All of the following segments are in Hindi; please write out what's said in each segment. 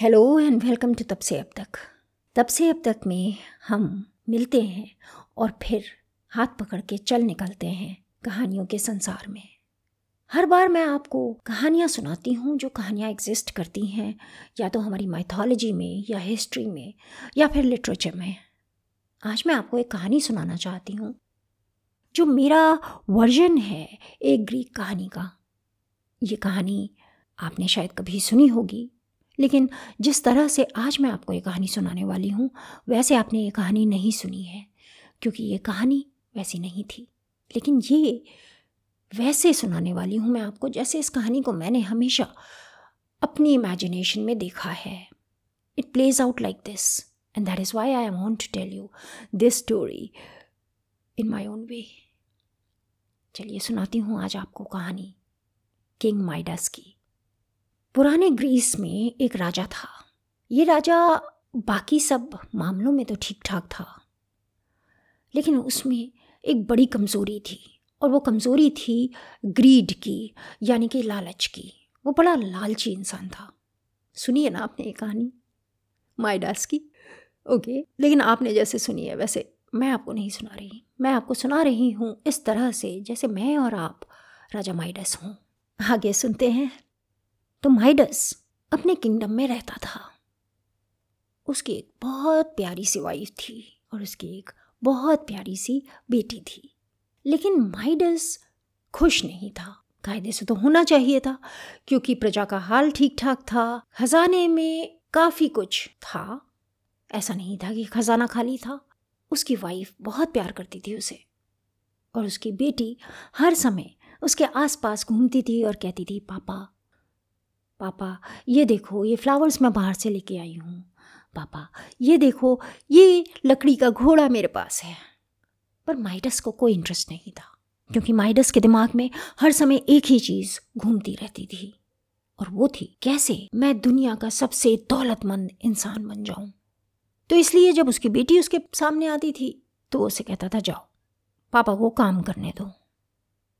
हेलो एंड वेलकम टू तब से अब तक तब से अब तक में हम मिलते हैं और फिर हाथ पकड़ के चल निकलते हैं कहानियों के संसार में। हर बार मैं आपको कहानियाँ सुनाती हूँ जो कहानियाँ एग्जिस्ट करती हैं, या तो हमारी माइथोलॉजी में, या हिस्ट्री में, या फिर लिटरेचर में। आज मैं आपको एक कहानी सुनाना चाहती हूँ, जो मेरा वर्जन है एक ग्रीक कहानी का। ये कहानी आपने शायद कभी सुनी होगी। लेकिन जिस तरह से आज मैं आपको ये कहानी सुनाने वाली हूँ, वैसे आपने ये कहानी नहीं सुनी है, क्योंकि ये कहानी वैसी नहीं थी। लेकिन ये वैसे सुनाने वाली हूँ मैं आपको, जैसे इस कहानी को मैंने हमेशा अपनी इमेजिनेशन में देखा है। It plays out like this and that is why I want to tell you this story in my own way चलिए सुनाती हूँ आज आपको कहानी किंग माइडस की। पुराने ग्रीस में एक राजा था। ये राजा बाकी सब मामलों में तो ठीक ठाक था। लेकिन उसमें एक बड़ी कमज़ोरी थी और वो कमज़ोरी थी ग्रीड की, यानी कि लालच की। वो बड़ा लालची इंसान था। सुनिए ना आपने ये कहानी। माइडास की ओके। लेकिन आपने जैसे सुनी है, वैसे मैं आपको नहीं सुना रही। मैं आपको सुना रही हूँ इस तरह से जैसे मैं और आप राजा माइडस हूँ। आगे सुनते हैं। तो माइडस अपने किंगडम में रहता था। उसकी एक बहुत प्यारी सी वाइफ थी और उसकी एक बहुत प्यारी सी बेटी थी। लेकिन माइडस खुश नहीं था। कायदे से तो होना चाहिए था, क्योंकि प्रजा का हाल ठीक ठाक था। खजाने में काफ़ी कुछ था। ऐसा नहीं था कि खजाना खाली था। उसकी वाइफ बहुत प्यार करती थी उसे। और उसकी बेटी हर समय उसके आसपास घूमती थी और कहती थी, पापा पापा, ये देखो, ये फ्लावर्स मैं बाहर से लेके आई हूँ। पापा, ये देखो, ये लकड़ी का घोड़ा मेरे पास है। पर माइडस को कोई इंटरेस्ट नहीं था, क्योंकि माइडस के दिमाग में हर समय एक ही चीज़ घूमती रहती थी। और वो थी, कैसे मैं दुनिया का सबसे दौलतमंद इंसान बन जाऊँ? तो इसलिए जब उसकी बेटी उसके सामने आती थी तो वो उसे कहता था, जाओ, पापा को काम करने दो।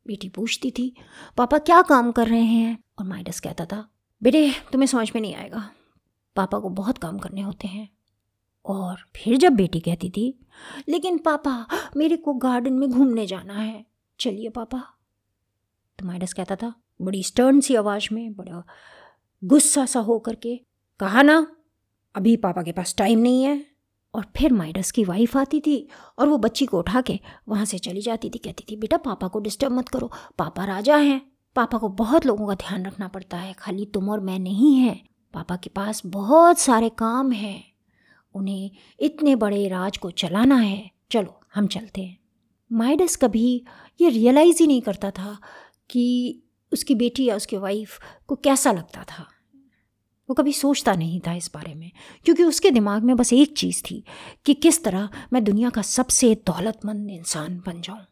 बेटी पूछती थी, पापा, क्या काम कर रहे हैं? और माइडस कहता था बेटे, तुम्हें समझ में नहीं आएगा। पापा को बहुत काम करने होते हैं। और फिर जब बेटी कहती थी, लेकिन पापा, मेरे को गार्डन में घूमने जाना है। चलिए पापा। तो माइडस कहता था, बड़ी स्टर्न सी आवाज़ में, बड़ा गुस्सा सा हो करके कहा ना, अभी पापा के पास टाइम नहीं है। और फिर माइडस की वाइफ आती थी और वो बच्ची को उठा के वहाँ से चली जाती थी, कहती थी, बेटा, पापा को डिस्टर्ब मत करो। पापा राजा हैं। पापा को बहुत लोगों का ध्यान रखना पड़ता है। खाली तुम और मैं नहीं है। पापा के पास बहुत सारे काम हैं। उन्हें इतने बड़े राज को चलाना है। चलो, हम चलते हैं। माइडस कभी ये रियलाइज़ ही नहीं करता था कि उसकी बेटी या उसकी वाइफ को कैसा लगता था। वो कभी सोचता नहीं था इस बारे में, क्योंकि उसके दिमाग में बस एक चीज़ थी कि किस तरह मैं दुनिया का सबसे दौलतमंद इंसान बन जाऊँ।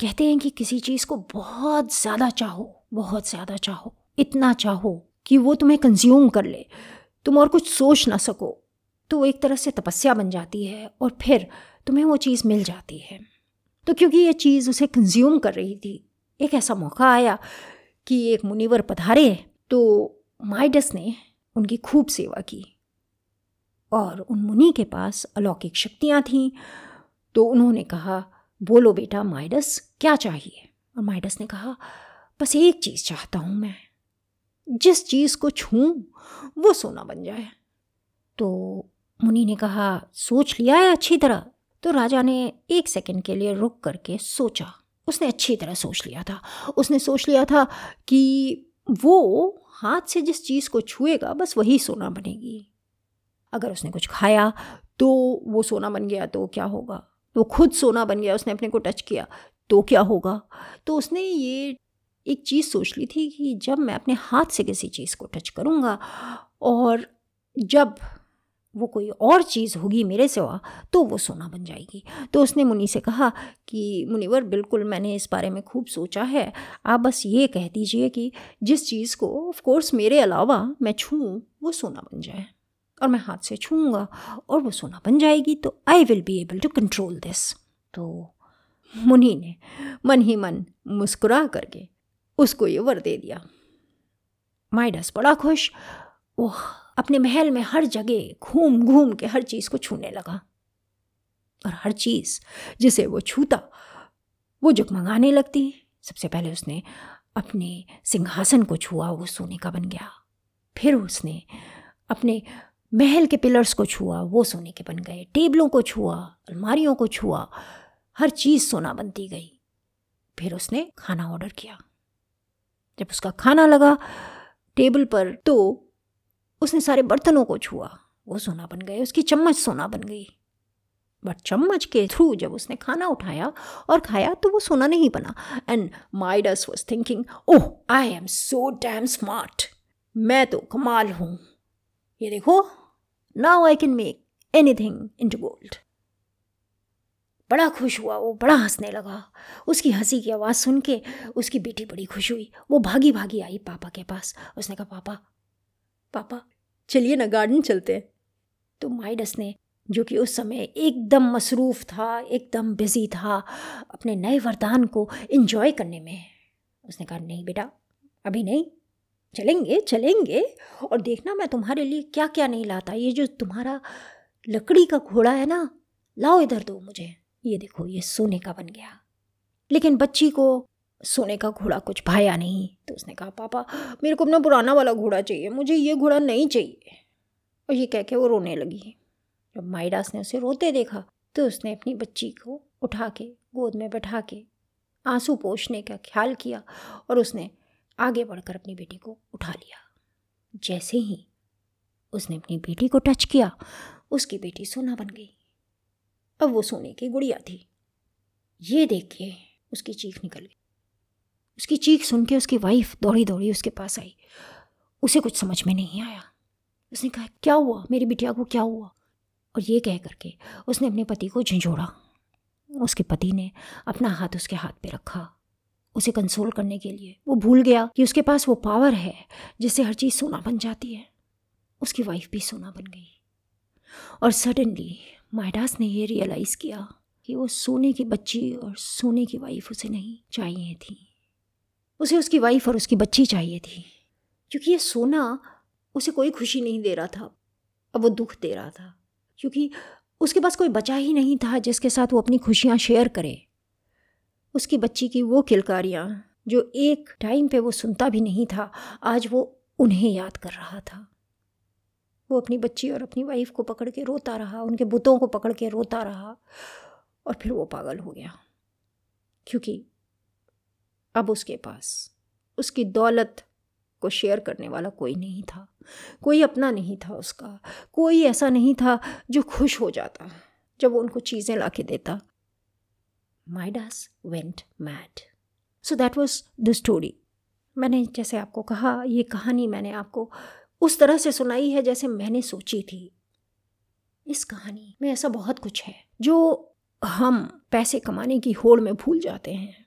कहते हैं कि किसी चीज़ को बहुत ज़्यादा चाहो। बहुत ज़्यादा चाहो, इतना चाहो कि वो तुम्हें कंज्यूम कर ले। तुम और कुछ सोच ना सको। तो एक तरह से तपस्या बन जाती है और फिर तुम्हें वो चीज़ मिल जाती है। तो क्योंकि ये चीज़ उसे कंज्यूम कर रही थी, एक ऐसा मौका आया कि एक मुनिवर पधारे तो माइडस ने उनकी खूब सेवा की। और उन मुनि के पास अलौकिक शक्तियाँ थीं। तो उन्होंने कहा, बोलो बेटा, माइडस, क्या चाहिए? और माइडस ने कहा बस एक चीज़ चाहता हूँ मैं। जिस चीज़ को छूँ, वो सोना बन जाए। तो मुनि ने कहा, सोच लिया है अच्छी तरह। तो राजा ने एक सेकंड के लिए रुक करके सोचा। उसने अच्छी तरह सोच लिया था। उसने सोच लिया था कि वो हाथ से जिस चीज़ को छुएगा, बस वही सोना बनेगी। अगर उसने कुछ खाया तो वो सोना बन गया तो क्या होगा? वो खुद सोना बन गया, उसने अपने को टच किया तो क्या होगा? तो उसने ये एक चीज़ सोच ली थी कि जब मैं अपने हाथ से किसी चीज़ को टच करूँगा और जब वो कोई और चीज़ होगी मेरे सिवा तो वो सोना बन जाएगी। तो उसने मुनि से कहा कि, मुनिवर, बिल्कुल मैंने इस बारे में खूब सोचा है। आप बस ये कह दीजिए कि जिस चीज़ को ऑफ़ कोर्स मेरे अलावा मैं छूँ, वो सोना बन जाए और मैं हाथ से छूँगा और वो सोना बन जाएगी तो I will be able to control this तो मुनि ने मन ही मन मुस्कुरा करके उसको ये वर दे दिया। माइडस बड़ा खुश। वो अपने महल में हर जगह घूम घूम के हर चीज़ को छूने लगा। और हर चीज़ जिसे वो छूता, वो जगमगाने लगती। सबसे पहले उसने अपने सिंहासन को छुआ, वो सोने का बन गया। फिर उसने अपने महल के पिलर्स को छुआ, वो सोने के बन गए। टेबलों को छुआ, अलमारियों को छुआ। हर चीज़ सोना बनती गई। फिर उसने खाना ऑर्डर किया। जब उसका खाना लगा टेबल पर तो उसने सारे बर्तनों को छुआ। वो सोना बन गए, उसकी चम्मच सोना बन गई। बट चम्मच के थ्रू जब उसने खाना उठाया और खाया तो वो सोना नहीं बना। And Midas was thinking oh I am so damn smart मैं तो कमाल हूँ। ये देखो now I can make anything into gold बड़ा खुश हुआ, वो बड़ा हंसने लगा। उसकी हँसी की आवाज़ सुन के उसकी बेटी बड़ी खुश हुई। वो भागी भागी आई पापा के पास। उसने कहा, पापा पापा, चलिए ना गार्डन चलते हैं। तो माइडस ने, जो कि उस समय एकदम मसरूफ़ था, एकदम बिज़ी था, अपने नए वरदान को इन्जॉय करने में, उसने कहा, नहीं बेटा, अभी नहीं। चलेंगे चलेंगे। और देखना मैं तुम्हारे लिए क्या क्या नहीं लाता। ये जो तुम्हारा लकड़ी का घोड़ा है ना, लाओ इधर दो मुझे। ये देखो, ये सोने का बन गया। लेकिन बच्ची को सोने का घोड़ा कुछ भाया नहीं। तो उसने कहा, पापा, मेरे को अपना पुराना वाला घोड़ा चाहिए, मुझे ये घोड़ा नहीं चाहिए। और ये कह के वो रोने लगी। जब माइडास ने उसे रोते देखा तो उसने अपनी बच्ची को उठा के, गोद में बैठा के आँसू पोषने का ख्याल किया और उसने आगे बढ़कर अपनी बेटी को उठा लिया। जैसे ही उसने अपनी बेटी को टच किया, उसकी बेटी सोना बन गई। अब वो सोने की गुड़िया थी। ये देख के उसकी चीख निकल गई। उसकी चीख सुन के उसकी वाइफ दौड़ी दौड़ी उसके पास आई। उसे कुछ समझ में नहीं आया। उसने कहा, क्या हुआ? मेरी बिटिया को क्या हुआ? और ये कह करके उसने अपने पति को झंझोड़ा। उसके पति ने अपना हाथ उसके हाथ पे रखा। उसे कंसोल करने के लिए। वो भूल गया कि उसके पास वो पावर है, जिससे हर चीज़ सोना बन जाती है। उसकी वाइफ भी सोना बन गई। और सडनली माइडास ने ये रियलाइज़ किया कि वो सोने की बच्ची और सोने की वाइफ उसे नहीं चाहिए थी। उसे उसकी वाइफ और उसकी बच्ची चाहिए थी, क्योंकि ये सोना उसे कोई खुशी नहीं दे रहा था। अब वो दुख दे रहा था, क्योंकि उसके पास कोई बचा ही नहीं था जिसके साथ वो अपनी खुशियाँ शेयर करे। उसकी बच्ची की वो किलकारियाँ, जो एक टाइम पे वो सुनता भी नहीं था, आज वो उन्हें याद कर रहा था। वो अपनी बच्ची और अपनी वाइफ को पकड़ के रोता रहा, उनके बुतों को पकड़ के रोता रहा और फिर वो पागल हो गया। क्योंकि अब उसके पास उसकी दौलत को शेयर करने वाला कोई नहीं था, कोई अपना नहीं था उसका, कोई ऐसा नहीं था जो खुश हो जाता जब वो उनको चीज़ें ला के देता Midas went mad so that was the story मैंने जैसे आपको कहा, ये कहानी मैंने आपको उस तरह से सुनाई है जैसे मैंने सोची थी। इस कहानी में ऐसा बहुत कुछ है, जो हम पैसे कमाने की होड़ में भूल जाते हैं,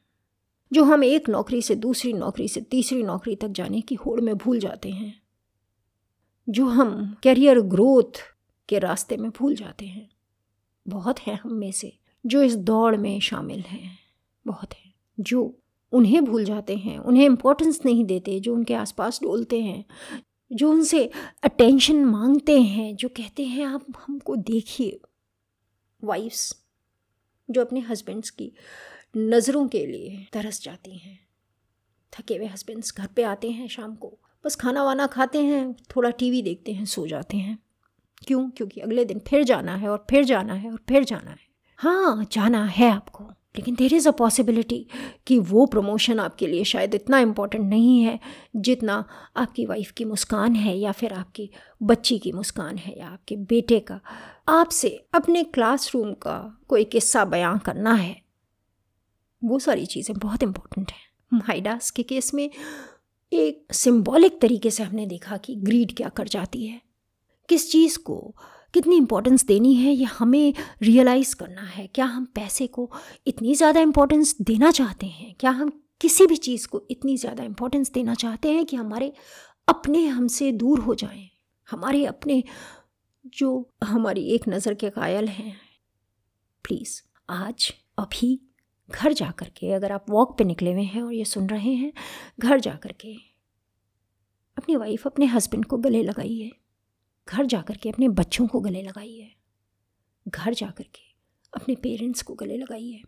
जो हम एक नौकरी से दूसरी नौकरी से तीसरी नौकरी तक जाने की होड़ में भूल जाते हैं, जो हम कैरियर ग्रोथ के रास्ते में भूल जाते हैं। बहुत हैं हम में से, जो इस दौड़ में शामिल हैं। बहुत हैं, जो उन्हें भूल जाते हैं, उन्हें इम्पोर्टेंस नहीं देते, जो उनके आसपास डोलते हैं जो उनसे अटेंशन मांगते हैं, जो कहते हैं, आप हमको देखिए। वाइफ्स जो अपने हस्बैंड्स की नज़रों के लिए तरस जाती हैं। थके हुए हस्बैंड्स घर पे आते हैं शाम को, बस खाना वाना खाते हैं, थोड़ा टीवी देखते हैं, सो जाते हैं। क्यों? क्योंकि अगले दिन फिर जाना है और फिर जाना है और फिर जाना है। हाँ जाना है आपको। लेकिन देर इज़ अ पॉसिबिलिटी कि वो प्रमोशन आपके लिए शायद इतना इम्पोर्टेंट नहीं है जितना आपकी वाइफ की मुस्कान है या फिर आपकी बच्ची की मुस्कान है या आपके बेटे का। आपसे अपने क्लासरूम का कोई किस्सा बयां करना है, वो सारी चीज़ें बहुत इम्पोर्टेंट हैं। माइडास के केस में एक सिंबॉलिक तरीके से हमने देखा कि ग्रीड क्या कर जाती है। किस चीज़ को कितनी इम्पोर्टेंस देनी है ये हमें रियलाइज़ करना है? क्या हम पैसे को इतनी ज़्यादा इम्पोर्टेंस देना चाहते हैं? क्या हम किसी भी चीज़ को इतनी ज़्यादा इम्पोर्टेंस देना चाहते हैं कि हमारे अपने हमसे दूर हो जाएँ? हमारे अपने जो हमारी एक नज़र के कायल हैं। प्लीज़ आज अभी घर जा कर के अगर आप वॉक पे निकले हुए हैं और ये सुन रहे हैं, घर जा कर के अपनी वाइफ अपने हस्बैंड को गले लगाइए। घर जा कर के अपने बच्चों को गले लगाइए घर जा कर के अपने पेरेंट्स को गले लगाइए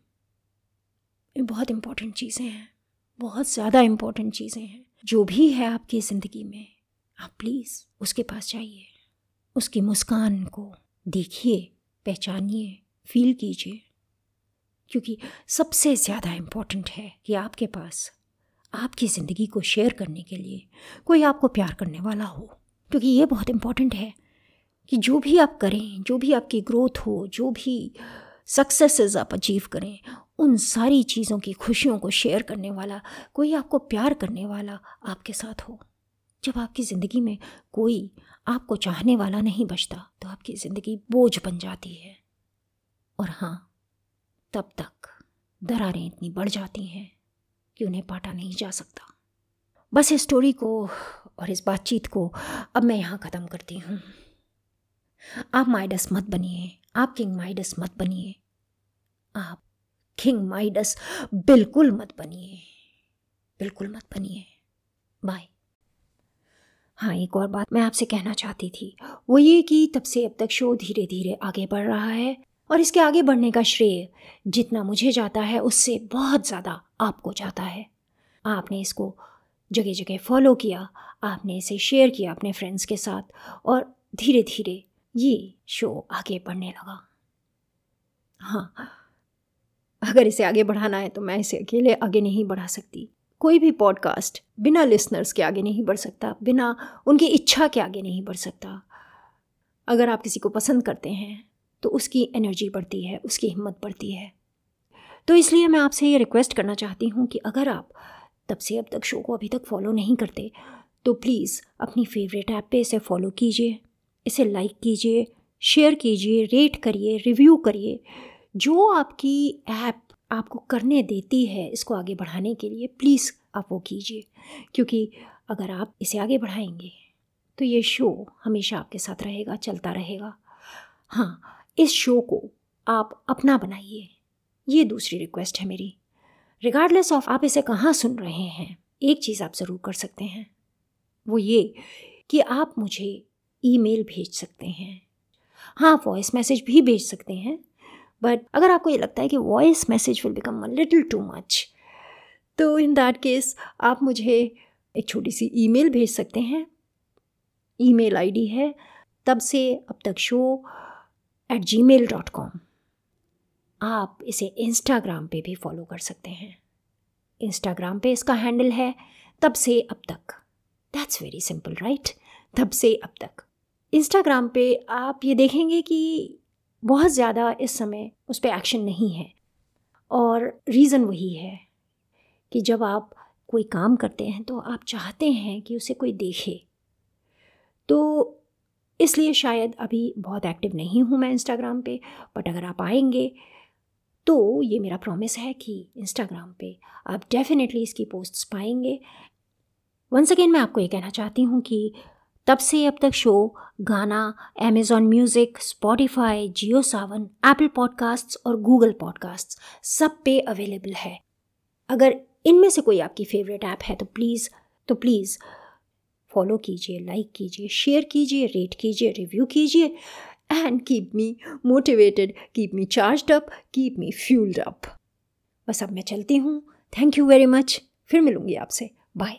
ये बहुत इम्पोर्टेंट चीज़ें हैं। बहुत ज़्यादा इम्पोर्टेंट चीज़ें हैं। जो भी है आपकी ज़िंदगी में, आप प्लीज़ उसके पास जाइए। उसकी मुस्कान को देखिए, पहचानिए फील कीजिए। क्योंकि सबसे ज़्यादा इम्पोर्टेंट है कि आपके पास आपकी ज़िंदगी को शेयर करने के लिए कोई आपको प्यार करने वाला हो। क्योंकि ये बहुत इंपॉर्टेंट है कि जो भी आप करें, जो भी आपकी ग्रोथ हो, जो भी सक्सेसेस आप अचीव करें, उन सारी चीज़ों की खुशियों को शेयर करने वाला, कोई आपको प्यार करने वाला आपके साथ हो। जब आपकी ज़िंदगी में कोई आपको चाहने वाला नहीं बचता तो आपकी ज़िंदगी बोझ बन जाती है। और हाँ तब तक दरारें इतनी बढ़ जाती हैं कि उन्हें पाटा नहीं जा सकता। बस इस स्टोरी को और इस बातचीत को अब मैं यहाँ ख़त्म करती हूँ। आप माइडस मत बनिए। आप किंग माइडस मत बनिए। आप किंग माइडस बिल्कुल मत बनिए। बिल्कुल मत बनिए। बाय हाँ एक और बात मैं आपसे कहना चाहती थी। वो ये कि तब से अब तक शो धीरे धीरे आगे बढ़ रहा है और इसके आगे बढ़ने का श्रेय जितना मुझे जाता है उससे बहुत ज़्यादा आपको जाता है। आपने इसको जगह जगह फॉलो किया, आपने इसे शेयर किया अपने फ्रेंड्स के साथ और धीरे धीरे ये शो आगे बढ़ने लगा। हाँ अगर इसे आगे बढ़ाना है तो मैं इसे अकेले आगे नहीं बढ़ा सकती। कोई भी पॉडकास्ट बिना लिसनर्स के आगे नहीं बढ़ सकता, बिना उनकी इच्छा के आगे नहीं बढ़ सकता। अगर आप किसी को पसंद करते हैं तो उसकी एनर्जी बढ़ती है, उसकी हिम्मत बढ़ती है। तो इसलिए मैं आपसे ये रिक्वेस्ट करना चाहती हूँ कि अगर आप तब से अब तक शो को अभी तक फॉलो नहीं करते। तो प्लीज़ अपनी फेवरेट ऐप पे इसे फॉलो कीजिए, इसे लाइक कीजिए शेयर कीजिए रेट करिए रिव्यू करिए। जो आपकी ऐप आपको करने देती है इसको आगे बढ़ाने के लिए प्लीज़ आप वो कीजिए। क्योंकि अगर आप इसे आगे बढ़ाएँगे तो ये शो हमेशा आपके साथ रहेगा, चलता रहेगा। हाँ इस शो को आप अपना बनाइए। ये दूसरी रिक्वेस्ट है मेरी। रिगार्डलेस ऑफ़ आप इसे कहाँ सुन रहे हैं, एक चीज़ आप ज़रूर कर सकते हैं। वो ये कि आप मुझे ईमेल भेज सकते हैं। हाँ वॉइस मैसेज भी भेज सकते हैं बट अगर आपको ये लगता है कि voice message will become a little too much तो इन दैट केस आप मुझे एक छोटी सी ईमेल भेज सकते हैं। ईमेल आईडी है तब से अब तक show at Gmail dot com आप इसे इंस्टाग्राम पे भी फॉलो कर सकते हैं। इंस्टाग्राम पे इसका हैंडल है तब से अब तक। दैट्स वेरी सिंपल राइट तब से अब तक। इंस्टाग्राम पे आप ये देखेंगे कि बहुत ज़्यादा इस समय उस पर एक्शन नहीं है। और रीज़न वही है कि जब आप कोई काम करते हैं तो आप चाहते हैं कि उसे कोई देखे। तो इसलिए शायद अभी बहुत एक्टिव नहीं हूँ मैं इंस्टाग्राम पे बट अगर आप आएँगे तो ये मेरा प्रॉमिस है कि इंस्टाग्राम पे आप डेफिनेटली इसकी पोस्ट्स पाएँगे। वंस अगेन मैं आपको ये कहना चाहती हूँ कि तब से अब तक शो गाना Amazon music Spotify Jio Saavn Apple podcasts और गूगल पॉडकास्ट्स सब पे अवेलेबल है। अगर इनमें से कोई आपकी फेवरेट ऐप है तो प्लीज़ तो प्लीज़ फॉलो कीजिए लाइक कीजिए शेयर कीजिए रेट कीजिए रिव्यू कीजिए। And keep me motivated, keep me charged up, keep me fueled up. बस अब मैं चलती हूँ थैंक यू वेरी मच फिर मिलूँगी आपसे बाय